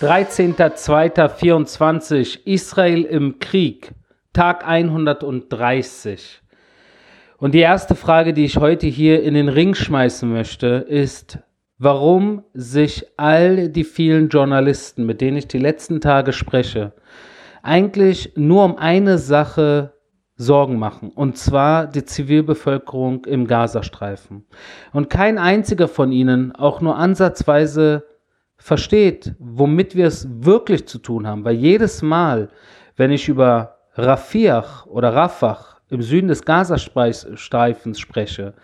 13.02.24 Israel im Krieg, Tag 130. Und die erste Frage, die ich heute hier in den Ring schmeißen möchte, ist, warum sich all die vielen Journalisten, mit denen ich die letzten Tage spreche, eigentlich nur um eine Sache Sorgen machen, und zwar die Zivilbevölkerung im Gazastreifen. Und kein einziger von ihnen auch nur ansatzweise versteht, womit wir es wirklich zu tun haben. Weil jedes Mal, wenn ich über Rafiach oder Rafah im Süden des Gazastreifens spreche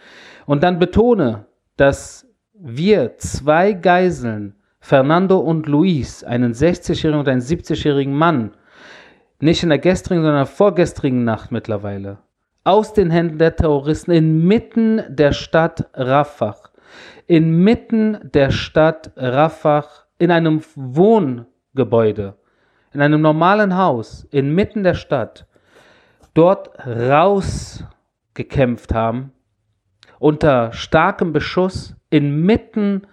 und dann betone, dass wir zwei Geiseln, Fernando und Luis, einen 60-jährigen und einen 70-jährigen Mann, nicht in der gestrigen, sondern vorgestrigen Nacht mittlerweile, aus den Händen der Terroristen inmitten der Stadt Rafah, inmitten der Stadt Rafah, in einem Wohngebäude, in einem normalen Haus, inmitten der Stadt, dort rausgekämpft haben, unter starkem Beschuss, inmitten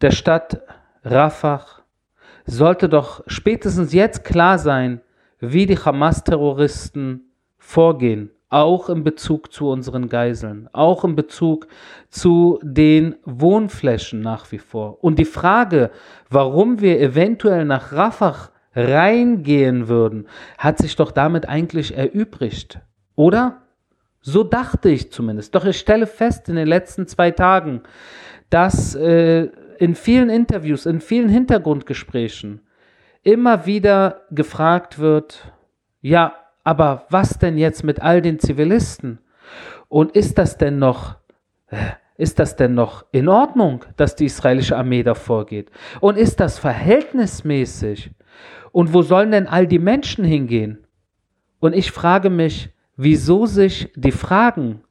der Stadt Rafah, sollte doch spätestens jetzt klar sein, wie die Hamas-Terroristen vorgehen, auch in Bezug zu unseren Geiseln, auch in Bezug zu den Wohnflächen nach wie vor. Und die Frage, warum wir eventuell nach Rafah reingehen würden, hat sich doch damit eigentlich erübrigt, oder? So dachte ich zumindest. Doch ich stelle fest in den letzten zwei Tagen, dass äh, in vielen Interviews, in vielen Hintergrundgesprächen immer wieder gefragt wird, ja, aber was denn jetzt mit all den Zivilisten? Und ist das denn noch, äh, ist das denn noch in Ordnung, dass die israelische Armee da vorgeht? Und ist das verhältnismäßig? Und wo sollen denn all die Menschen hingehen? Und ich frage mich, wieso sich die Fragen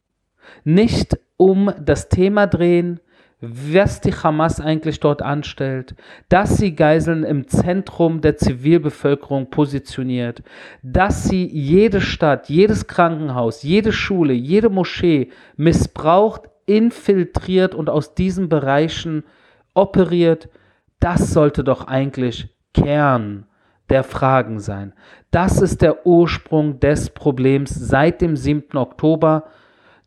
nicht um das Thema drehen, was die Hamas eigentlich dort anstellt, dass sie Geiseln im Zentrum der Zivilbevölkerung positioniert, dass sie jede Stadt, jedes Krankenhaus, jede Schule, jede Moschee missbraucht, infiltriert und aus diesen Bereichen operiert, das sollte doch eigentlich Kern der Fragen sein. Das ist der Ursprung des Problems seit dem 7. Oktober.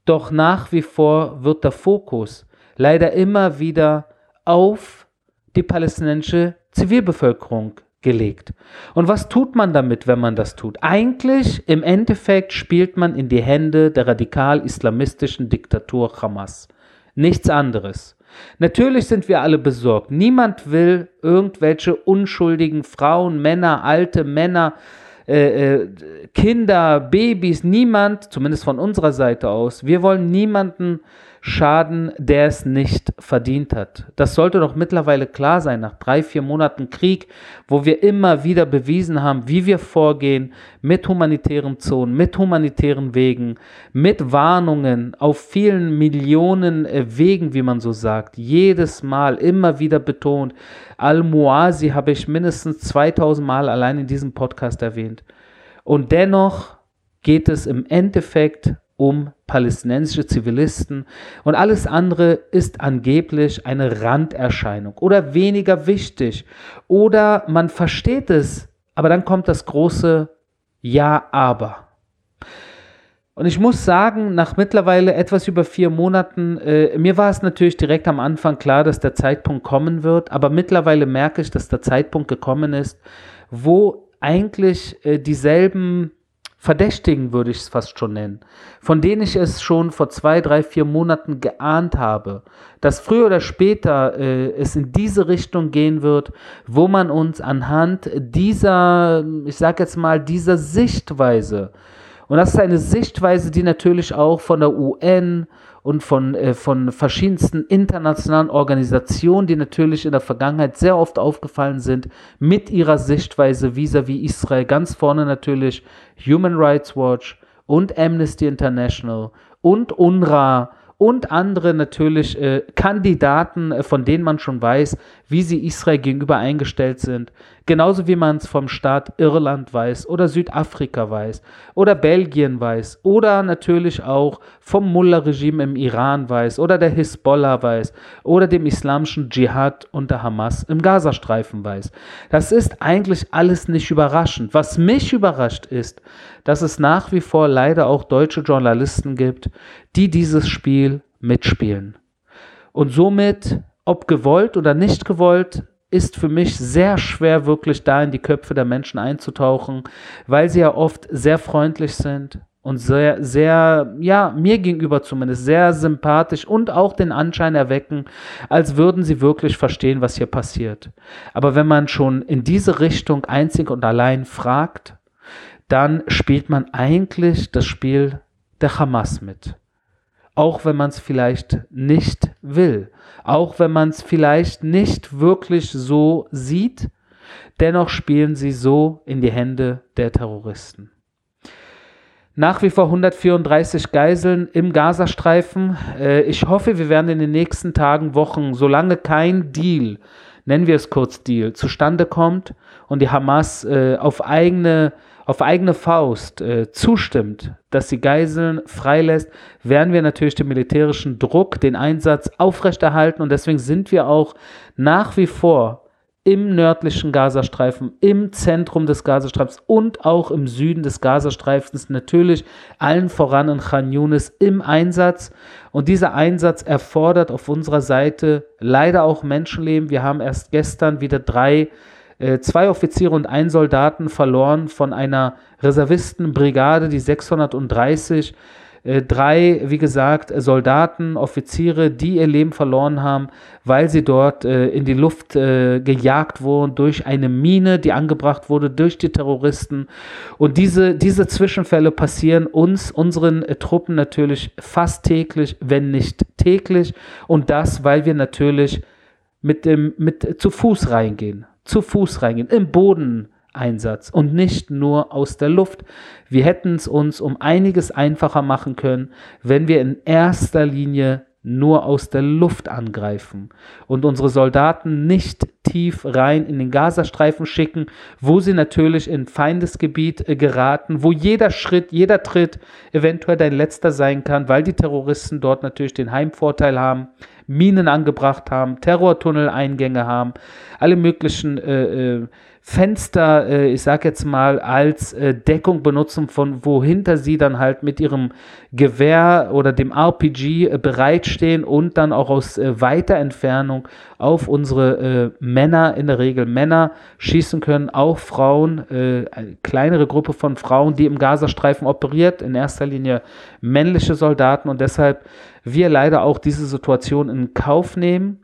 Doch nach wie vor wird der Fokus leider immer wieder auf die palästinensische Zivilbevölkerung gelegt. Und was tut man damit, wenn man das tut? Eigentlich, im Endeffekt, spielt man in die Hände der radikal-islamistischen Diktatur Hamas. Nichts anderes. Natürlich sind wir alle besorgt. Niemand will irgendwelche unschuldigen Frauen, Männer, alte Männer, äh, äh, Kinder, Babys, niemand, zumindest von unserer Seite aus, wir wollen niemanden Schaden, der es nicht verdient hat. Das sollte doch mittlerweile klar sein, nach drei, vier Monaten Krieg, wo wir immer wieder bewiesen haben, wie wir vorgehen mit humanitären Zonen, mit humanitären Wegen, mit Warnungen auf vielen Millionen äh, Wegen, wie man so sagt. Jedes Mal immer wieder betont. Al-Muazi habe ich mindestens 2000 Mal allein in diesem Podcast erwähnt. Und dennoch geht es im Endeffekt um palästinensische Zivilisten. Und alles andere ist angeblich eine Randerscheinung oder weniger wichtig. Oder man versteht es, aber dann kommt das große Ja, aber. Und ich muss sagen, nach mittlerweile etwas über vier Monaten, äh, mir war es natürlich direkt am Anfang klar, dass der Zeitpunkt kommen wird, aber mittlerweile merke ich, dass der Zeitpunkt gekommen ist, wo eigentlich äh, dieselben Verdächtigen würde ich es fast schon nennen, von denen ich es schon vor zwei, drei, vier Monaten geahnt habe, dass früher oder später äh, es in diese Richtung gehen wird, wo man uns anhand dieser, ich sage jetzt mal, dieser Sichtweise, und das ist eine Sichtweise, die natürlich auch von der UN und von, äh, von verschiedensten internationalen Organisationen, die natürlich in der Vergangenheit sehr oft aufgefallen sind, mit ihrer Sichtweise vis-à-vis -vis Israel. Ganz vorne natürlich Human Rights Watch und Amnesty International und UNRWA und andere natürlich äh, Kandidaten, äh, von denen man schon weiß, wie sie Israel gegenüber eingestellt sind. Genauso wie man es vom Staat Irland weiß oder Südafrika weiß oder Belgien weiß oder natürlich auch vom Mullah-Regime im Iran weiß oder der Hisbollah weiß oder dem islamischen Dschihad und der Hamas im Gazastreifen weiß. Das ist eigentlich alles nicht überraschend. Was mich überrascht ist, dass es nach wie vor leider auch deutsche Journalisten gibt, die dieses Spiel mitspielen. Und somit, ob gewollt oder nicht gewollt, ist für mich sehr schwer, wirklich da in die Köpfe der Menschen einzutauchen, weil sie ja oft sehr freundlich sind und sehr, sehr, ja, mir gegenüber zumindest sehr sympathisch und auch den Anschein erwecken, als würden sie wirklich verstehen, was hier passiert. Aber wenn man schon in diese Richtung einzig und allein fragt, dann spielt man eigentlich das Spiel der Hamas mit auch wenn man es vielleicht nicht will, auch wenn man es vielleicht nicht wirklich so sieht, dennoch spielen sie so in die Hände der Terroristen. Nach wie vor 134 Geiseln im Gazastreifen. Äh, ich hoffe, wir werden in den nächsten Tagen, Wochen, solange kein Deal, nennen wir es kurz Deal, zustande kommt und die Hamas äh, auf eigene auf eigene Faust äh, zustimmt, dass sie Geiseln freilässt, werden wir natürlich den militärischen Druck, den Einsatz aufrechterhalten und deswegen sind wir auch nach wie vor im nördlichen Gazastreifen, im Zentrum des Gazastreifens und auch im Süden des Gazastreifens, natürlich allen voran in Khan Yunis im Einsatz. Und dieser Einsatz erfordert auf unserer Seite leider auch Menschenleben. Wir haben erst gestern wieder drei äh, zwei Offiziere und ein Soldaten verloren von einer Reservistenbrigade, die 630 äh, drei, wie gesagt, Soldaten, Offiziere, die ihr Leben verloren haben, weil sie dort äh, in die Luft äh, gejagt wurden durch eine Mine, die angebracht wurde durch die Terroristen. Und diese, diese Zwischenfälle passieren uns, unseren äh, Truppen natürlich fast täglich, wenn nicht täglich. Und das, weil wir natürlich mit dem, mit zu Fuß reingehen zu Fuß reingehen, im Bodeneinsatz und nicht nur aus der Luft. Wir hätten es uns um einiges einfacher machen können, wenn wir in erster Linie nur aus der Luft angreifen und unsere Soldaten nicht tief rein in den Gazastreifen schicken, wo sie natürlich in Feindesgebiet äh, geraten, wo jeder Schritt, jeder Tritt eventuell dein letzter sein kann, weil die Terroristen dort natürlich den Heimvorteil haben, Minen angebracht haben, Terrortunneleingänge haben, alle möglichen äh, äh, Fenster, äh, ich sag jetzt mal, als äh, Deckung benutzen, von wohinter sie dann halt mit ihrem Gewehr oder dem RPG äh, bereitstehen und dann auch aus äh, weiter Entfernung auf unsere äh, Männer, in der Regel Männer, schießen können, auch Frauen, äh, eine kleinere Gruppe von Frauen, die im Gazastreifen operiert, in erster Linie männliche Soldaten und deshalb wir leider auch diese Situation in Kauf nehmen.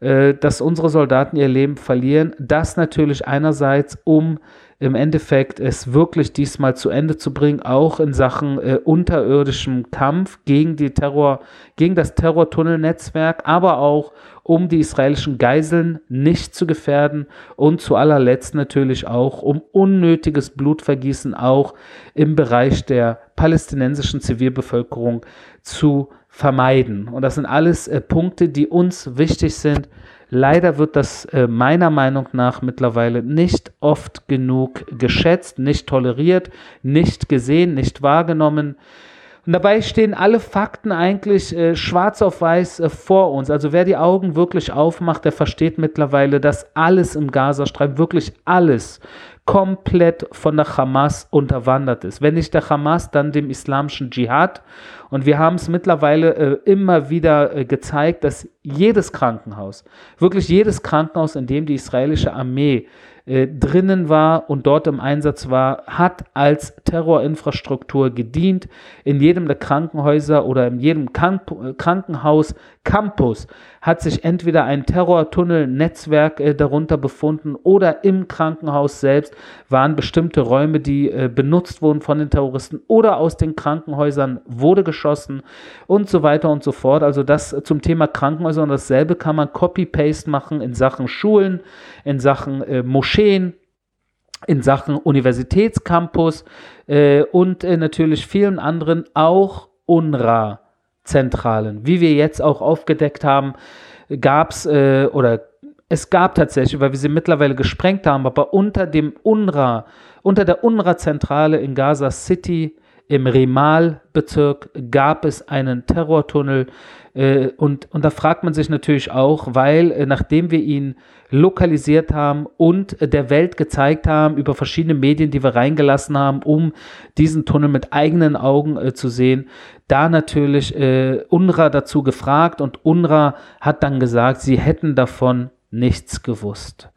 Äh, dass unsere Soldaten ihr Leben verlieren. Das natürlich einerseits, um im Endeffekt es wirklich diesmal zu Ende zu bringen, auch in Sachen äh, unterirdischem Kampf gegen die Terror, gegen das Terrortunnelnetzwerk, aber auch um die israelischen Geiseln nicht zu gefährden und zu allerletzt natürlich auch um unnötiges Blutvergießen auch im Bereich der palästinensischen Zivilbevölkerung zu vermeiden. Und das sind alles äh, Punkte, die uns wichtig sind. Leider wird das äh, meiner Meinung nach mittlerweile nicht oft genug geschätzt, nicht toleriert, nicht gesehen, nicht wahrgenommen. Und dabei stehen alle Fakten eigentlich äh, schwarz auf weiß äh, vor uns. Also wer die Augen wirklich aufmacht, der versteht mittlerweile, dass alles im Gazastreifen, wirklich alles, komplett von der Hamas unterwandert ist. Wenn nicht der Hamas, dann dem islamischen Dschihad. Und wir haben es mittlerweile äh, immer wieder äh, gezeigt, dass jedes Krankenhaus, wirklich jedes Krankenhaus, in dem die israelische Armee äh, drinnen war und dort im Einsatz war, hat als Terrorinfrastruktur gedient. In jedem der Krankenhäuser oder in jedem Kamp Krankenhaus, Campus hat sich entweder ein Terrortunnelnetzwerk äh, darunter befunden oder im Krankenhaus selbst waren bestimmte Räume, die äh, benutzt wurden von den Terroristen oder aus den Krankenhäusern wurde geschossen und so weiter und so fort. Also das zum Thema Krankenhäuser und dasselbe kann man Copy-Paste machen in Sachen Schulen, in Sachen äh, Moscheen, in Sachen Universitätscampus äh, und äh, natürlich vielen anderen auch UNRWA-Zentralen. Wie wir jetzt auch aufgedeckt haben, gab es äh, oder es gab tatsächlich, weil wir sie mittlerweile gesprengt haben, aber unter dem UNRWA, unter der UNRWA-Zentrale in Gaza City im Remal-Bezirk gab es einen Terrortunnel. Äh, und, und da fragt man sich natürlich auch, weil äh, nachdem wir ihn lokalisiert haben und der Welt gezeigt haben über verschiedene Medien, die wir reingelassen haben, um diesen Tunnel mit eigenen Augen äh, zu sehen, da natürlich äh, UNRWA dazu gefragt und UNRWA hat dann gesagt, sie hätten davon nichts gewusst.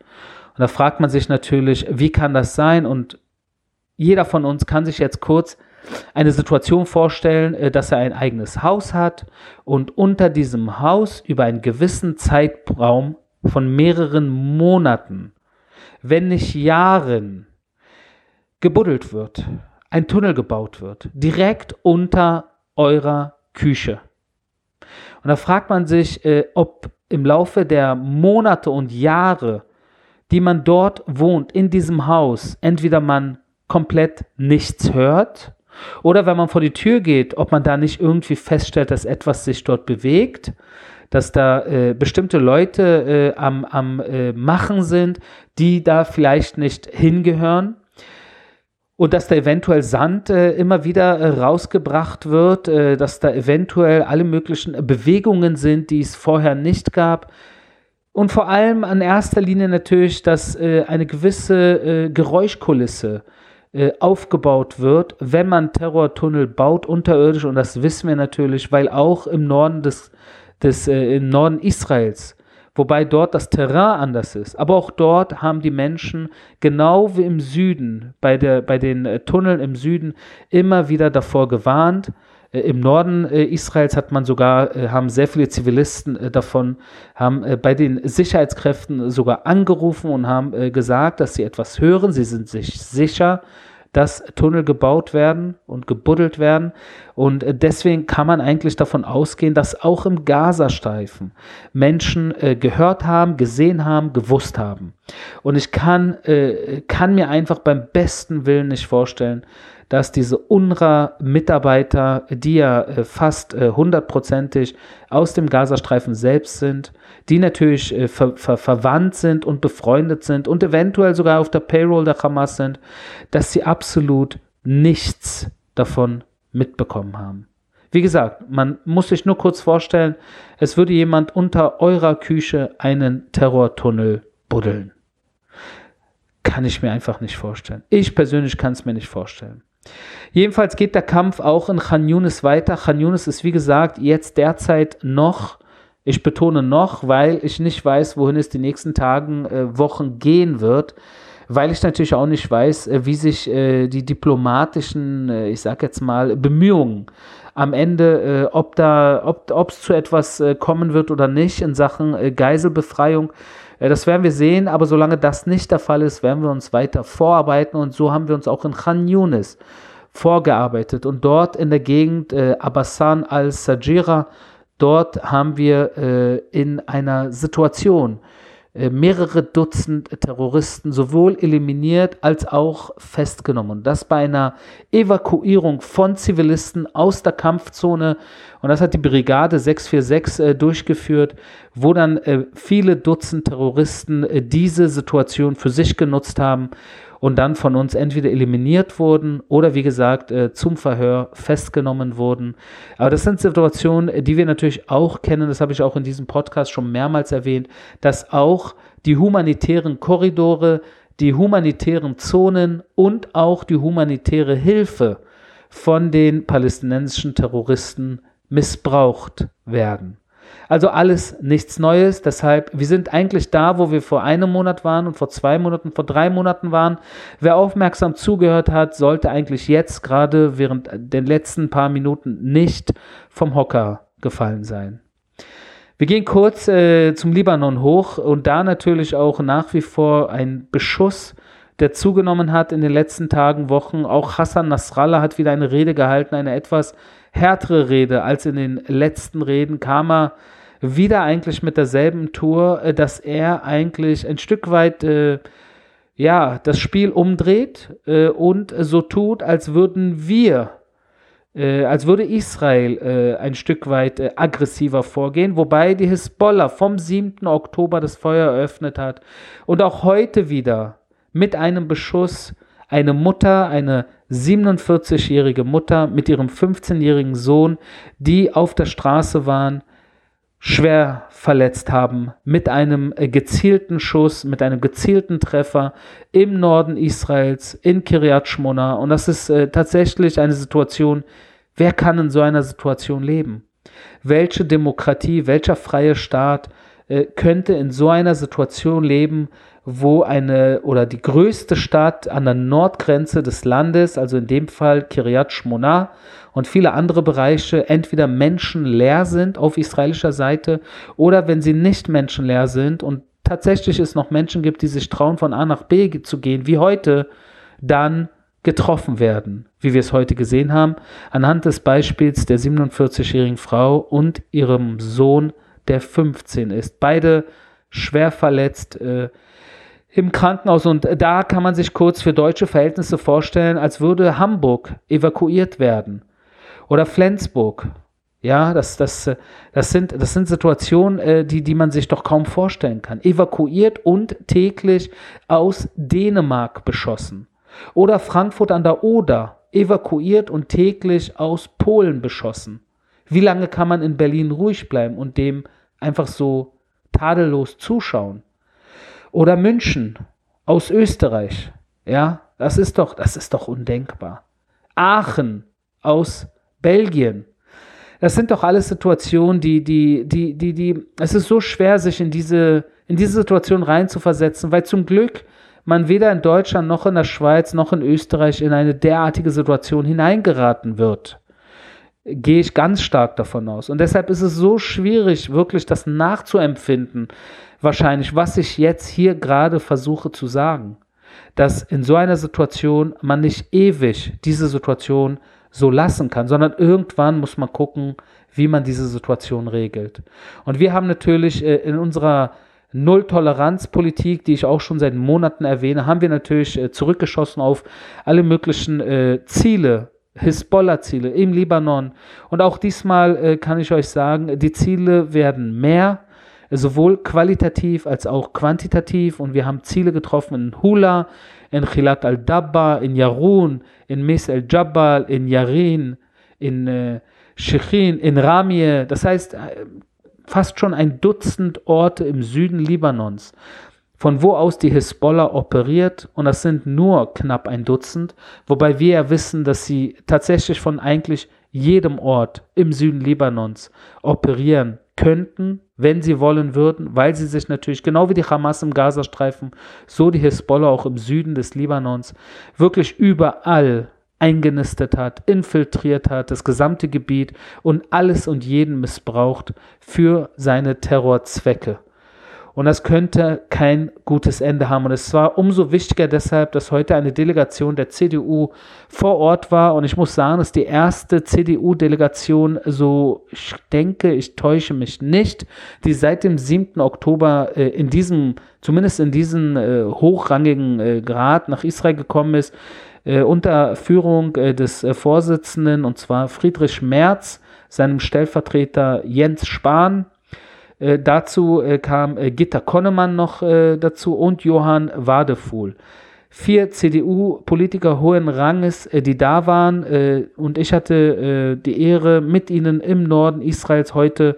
Und da fragt man sich natürlich, wie kann das sein? Und jeder von uns kann sich jetzt kurz eine Situation vorstellen, äh, dass er ein eigenes Haus hat und unter diesem Haus über einen gewissen Zeitraum von mehreren Monaten, wenn nicht Jahren, gebuddelt wird, ein Tunnel gebaut wird, direkt unter eurer Küche. Und da fragt man sich, äh, ob im Laufe der Monate und Jahre, die man dort wohnt, in diesem Haus, entweder man komplett nichts hört oder wenn man vor die Tür geht, ob man da nicht irgendwie feststellt, dass etwas sich dort bewegt, dass da äh, bestimmte Leute äh, am, am äh, Machen sind, die da vielleicht nicht hingehören. Und dass da eventuell Sand äh, immer wieder äh, rausgebracht wird, äh, dass da eventuell alle möglichen Bewegungen sind, die es vorher nicht gab. Und vor allem an erster Linie natürlich, dass eine gewisse Geräuschkulisse aufgebaut wird, wenn man Terrortunnel baut unterirdisch und das wissen wir natürlich, weil auch im Norden des, des äh, im Norden Israels, wobei dort das Terrain anders ist, aber auch dort haben die Menschen genau wie im Süden bei der bei den äh, Tunneln im Süden immer wieder davor gewarnt, äh, Im Norden äh, Israels hat man sogar, äh, haben sehr viele Zivilisten davon, haben bei den Sicherheitskräften sogar angerufen und haben gesagt, dass sie etwas hören. Sie sind sich sicher, dass Tunnel gebaut werden und gebuddelt werden. Und deswegen kann man eigentlich davon ausgehen, dass auch im Gazastreifen Menschen gehört haben, gesehen haben, gewusst haben. Und ich kann, kann mir einfach beim besten Willen nicht vorstellen, dass diese UNRWA-Mitarbeiter, die ja äh, fast äh, hundertprozentig aus dem Gazastreifen selbst sind, die natürlich äh, ver ver verwandt sind und befreundet sind und eventuell sogar auf der Payroll der Hamas sind, dass sie absolut nichts davon mitbekommen haben. Wie gesagt, man muss sich nur kurz vorstellen, es würde jemand unter eurer Küche einen Terrortunnel buddeln. Kann ich mir einfach nicht vorstellen. Ich persönlich kann es mir nicht vorstellen. Jedenfalls geht der Kampf auch in Khan Yunis weiter. Khan Yunis ist wie gesagt jetzt derzeit noch, ich betone noch, weil ich nicht weiß, wohin es die nächsten Tagen, äh, Wochen gehen wird, weil ich natürlich auch nicht weiß, äh, wie sich äh, die diplomatischen, äh, ich sag jetzt mal, Bemühungen am Ende, äh, ob da, ob es zu etwas äh, kommen wird oder nicht in Sachen Geiselbefreiung. Das werden wir sehen, aber solange das nicht der Fall ist, werden wir uns weiter vorarbeiten und so haben wir uns auch in Khan Yunis vorgearbeitet. Und dort in der Gegend äh, Abbasan al-Sajira, dort haben wir äh, in einer Situation äh, mehrere Dutzend Terroristen sowohl eliminiert als auch festgenommen. das bei einer Evakuierung von Zivilisten aus der Kampfzone. Und das hat die Brigade 646 äh, durchgeführt, wo dann äh, viele Dutzend Terroristen äh, diese Situation für sich genutzt haben und dann von uns entweder eliminiert wurden oder wie gesagt äh, zum Verhör festgenommen wurden. Aber das sind Situationen, die wir natürlich auch kennen, das habe ich auch in diesem Podcast schon mehrmals erwähnt, dass auch die humanitären Korridore, die humanitären Zonen und auch die humanitäre Hilfe von den palästinensischen Terroristen missbraucht werden. Also alles nichts Neues. Deshalb, wir sind eigentlich da, wo wir vor einem Monat waren und vor zwei Monaten, vor drei Monaten waren. Wer aufmerksam zugehört hat, sollte eigentlich jetzt gerade während den letzten paar Minuten nicht vom Hocker gefallen sein. Wir gehen kurz äh, zum Libanon hoch und da natürlich auch nach wie vor ein Beschuss, der zugenommen hat in den letzten Tagen, Wochen. Auch Hassan Nasrallah hat wieder eine Rede gehalten, eine etwas härtere Rede als in den letzten Reden, kam er wieder eigentlich mit derselben Tour, äh, dass er eigentlich ein Stück weit äh, ja das Spiel umdreht äh, und so tut, als würden wir äh, als würde Israel äh, ein Stück weit äh, aggressiver vorgehen, wobei die Hisbollah vom 7. Oktober das Feuer eröffnet hat und auch heute wieder mit einem Beschuss eine Mutter, eine 47-jährige Mutter mit ihrem 15-jährigen Sohn, die auf der Straße waren, schwer verletzt haben mit einem äh, gezielten Schuss, mit einem gezielten Treffer im Norden Israels, in Kiryat Shmona. Und das ist äh, tatsächlich eine Situation, wer kann in so einer Situation leben? Welche Demokratie, welcher freie Staat äh, könnte in so einer Situation leben, wo eine oder die größte Stadt an der Nordgrenze des Landes, also in dem Fall Kiryat Shmona und viele andere Bereiche, entweder menschenleer sind auf israelischer Seite oder wenn sie nicht menschenleer sind und tatsächlich es noch Menschen gibt, die sich trauen, von A nach B zu gehen, wie heute, dann getroffen werden, wie wir es heute gesehen haben, anhand des Beispiels der 47-jährigen Frau und ihrem Sohn, der 15 ist. Beide schwer verletzt, äh, im Krankenhaus. Und da kann man sich kurz für deutsche Verhältnisse vorstellen, als würde Hamburg evakuiert werden oder Flensburg. Ja, das, das, das, sind, das sind Situationen, äh, die, die man sich doch kaum vorstellen kann. Evakuiert und täglich aus Dänemark beschossen. Oder Frankfurt an der Oder, evakuiert und täglich aus Polen beschossen. Wie lange kann man in Berlin ruhig bleiben und dem einfach so tadellos zuschauen? Oder München aus Österreich. Ja, das ist doch, das ist doch undenkbar. Aachen aus Belgien. Das sind doch alles Situationen, die, die, die, die, die, es ist so schwer, sich in diese, in diese Situation reinzuversetzen, weil zum Glück man weder in Deutschland noch in der Schweiz noch in Österreich in eine derartige Situation hineingeraten wird. Gehe ich ganz stark davon aus. Und deshalb ist es so schwierig, wirklich das nachzuempfinden, wahrscheinlich, was ich jetzt hier gerade versuche zu sagen, dass in so einer Situation man nicht ewig diese Situation so lassen kann, sondern irgendwann muss man gucken, wie man diese Situation regelt. Und wir haben natürlich äh, in unserer Null-Toleranz-Politik, die ich auch schon seit Monaten erwähne, haben wir natürlich äh, zurückgeschossen auf alle möglichen äh, Ziele, Hisbollah-Ziele im Libanon. Und auch diesmal kann ich euch sagen, die Ziele werden mehr sowohl qualitativ als auch quantitativ. Und wir haben Ziele getroffen in Hula, in Khilat al-Dabba, in Yarun, in Mis el-Jabal, in Yarin, in äh, Shechin, in Ramie. Das heißt, äh, fast schon ein Dutzend Orte im Süden Libanons, von wo aus die Hisbollah operiert. Und das sind nur knapp ein Dutzend, wobei wir ja wissen, dass sie tatsächlich von eigentlich jedem Ort im Süden Libanons operieren könnten, wenn sie wollen würden, weil sie sich natürlich, genau wie die Hamas im Gazastreifen, so die Hisbollah auch im Süden des Libanons, wirklich überall eingenistet hat, infiltriert hat, das gesamte Gebiet und alles und jeden missbraucht für seine Terrorzwecke. Und das könnte kein gutes Ende haben. Und es war umso wichtiger deshalb, dass heute eine Delegation der CDU vor Ort war. Und ich muss sagen, dass die erste CDU-Delegation, so ich denke, ich täusche mich nicht, die seit dem 7. Oktober äh, in diesem, zumindest in diesem äh, hochrangigen äh, Grad nach Israel gekommen ist, äh, unter Führung äh, des äh, Vorsitzenden, und zwar Friedrich Merz, seinem Stellvertreter Jens Spahn, äh, dazu äh, kam äh, Gitta Konnemann noch äh, dazu und Johann Wadefuhl. Vier CDU-Politiker hohen Ranges, äh, die da waren. Äh, und ich hatte die Ehre, mit ihnen im Norden Israels heute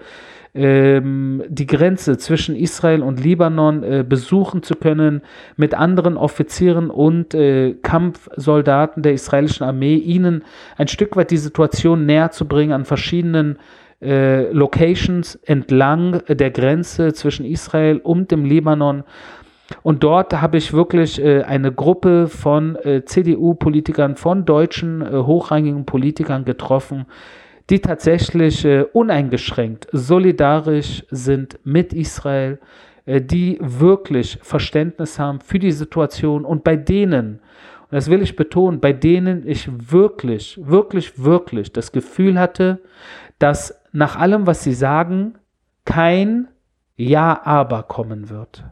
ähm, die Grenze zwischen Israel und Libanon besuchen zu können, mit anderen Offizieren und Kampfsoldaten der israelischen Armee, ihnen ein Stück weit die Situation näher zu bringen an verschiedenen äh, Locations entlang der Grenze zwischen Israel und dem Libanon. Und dort habe ich wirklich äh, eine Gruppe von äh, CDU-Politikern, von deutschen äh, hochrangigen Politikern getroffen, die tatsächlich äh, uneingeschränkt solidarisch sind mit Israel, äh, die wirklich Verständnis haben für die Situation und bei denen, und das will ich betonen, bei denen ich wirklich, wirklich, wirklich das Gefühl hatte, dass nach allem, was sie sagen, kein Ja, aber kommen wird.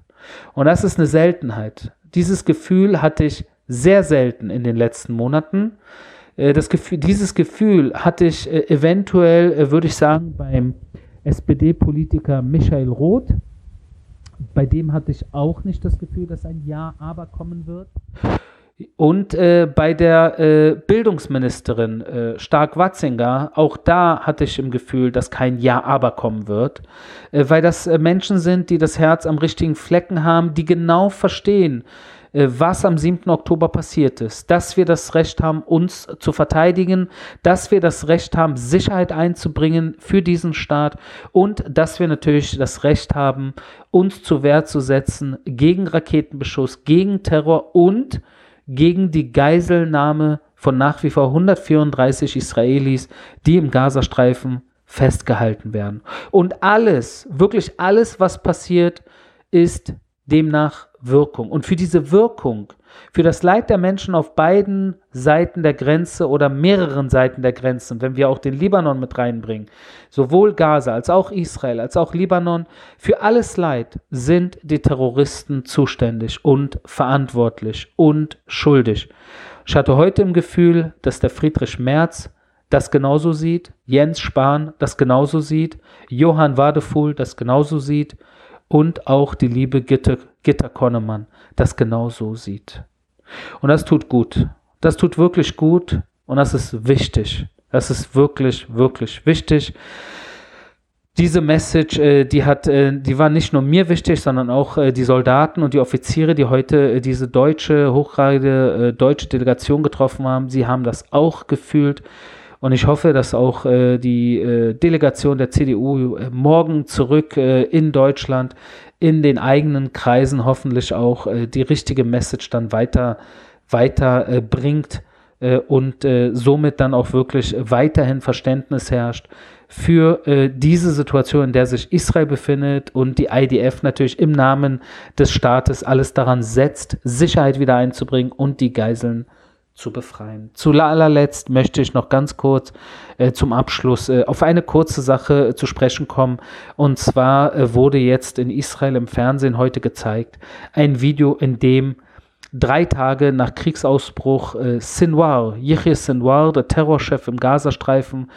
Und das ist eine Seltenheit. Dieses Gefühl hatte ich sehr selten in den letzten Monaten. Äh, das Gefühl, dieses Gefühl hatte ich äh, eventuell, äh, würde ich sagen, beim SPD-Politiker Michael Roth. Bei dem hatte ich auch nicht das Gefühl, dass ein Ja, aber kommen wird. Und äh, bei der äh, Bildungsministerin äh, Stark-Watzinger, auch da hatte ich im Gefühl, dass kein Ja, aber kommen wird, äh, weil das äh, Menschen sind, die das Herz am richtigen Flecken haben, die genau verstehen, äh, was am 7. Oktober passiert ist, dass wir das Recht haben, uns zu verteidigen, dass wir das Recht haben, Sicherheit einzubringen für diesen Staat und dass wir natürlich das Recht haben, uns zu Wehr zu setzen gegen Raketenbeschuss, gegen Terror und gegen die Geiselnahme von nach wie vor 134 Israelis, die im Gazastreifen festgehalten werden. Und alles, wirklich alles, was passiert, ist demnach Wirkung. Und für diese Wirkung, für das Leid der Menschen auf beiden Seiten der Grenze oder mehreren Seiten der Grenzen, wenn wir auch den Libanon mit reinbringen, sowohl Gaza als auch Israel als auch Libanon, für alles Leid sind die Terroristen zuständig und verantwortlich und schuldig. Ich hatte heute im Gefühl, dass der Friedrich Merz das genauso sieht, Jens Spahn das genauso sieht, Johann Wadefuhl das genauso sieht und auch die liebe Gitter, Gitter Konnemann das genauso sieht. Und das tut gut. Das tut wirklich gut und das ist wichtig. Das ist wirklich, wirklich wichtig. Diese Message, äh, die hat, äh, die war nicht nur mir wichtig, sondern auch äh, die Soldaten und die Offiziere, die heute diese deutsche, hochragige deutsche Delegation getroffen haben. Sie haben das auch gefühlt. Und ich hoffe, dass auch äh, die äh, Delegation der CDU äh, morgen zurück äh, in Deutschland in den eigenen Kreisen hoffentlich auch äh, die richtige Message dann weiter, weiter äh, bringt und somit dann auch wirklich weiterhin Verständnis herrscht für diese Situation, in der sich Israel befindet und die IDF natürlich im Namen des Staates alles daran setzt, Sicherheit wieder einzubringen und die Geiseln zu befreien. Zu allerletzt möchte ich noch ganz kurz äh, zum Abschluss äh, auf eine kurze Sache äh, zu sprechen kommen. Und zwar äh, wurde jetzt in Israel im Fernsehen heute gezeigt ein Video, in dem drei Tage nach Kriegsausbruch äh, Sinwar, Yahya Sinwar, der Terrorchef im Gazastreifen,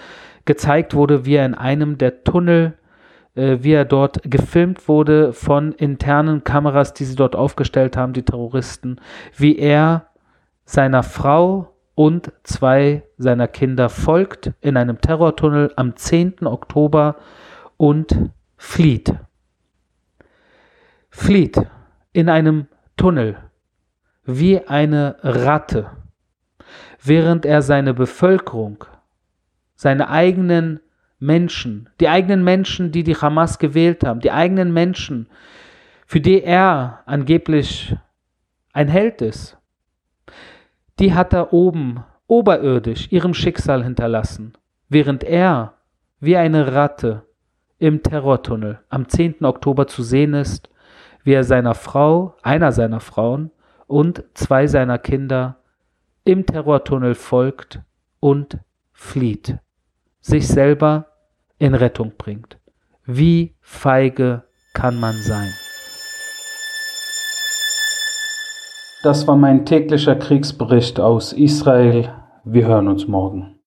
gezeigt wurde, wie er in einem der Tunnel äh, wie er dort gefilmt wurde von internen Kameras, die sie dort aufgestellt haben, die Terroristen, wie er seiner Frau und zwei seiner Kinder folgt in einem Terrortunnel am 10. Oktober und flieht. Flieht in einem Tunnel wie eine Ratte, während er seine Bevölkerung, seine eigenen Menschen, die eigenen Menschen, die die Hamas gewählt haben, die eigenen Menschen, für die er angeblich ein Held ist, die hat er oben, oberirdisch, ihrem Schicksal hinterlassen, während er, wie eine Ratte, im Terrortunnel am 10. Oktober zu sehen ist, wie er seiner Frau, einer seiner Frauen und zwei seiner Kinder im Terrortunnel folgt und flieht, sich selber in Rettung bringt. Wie feige kann man sein? Das war mein täglicher Kriegsbericht aus Israel. Wir hören uns morgen.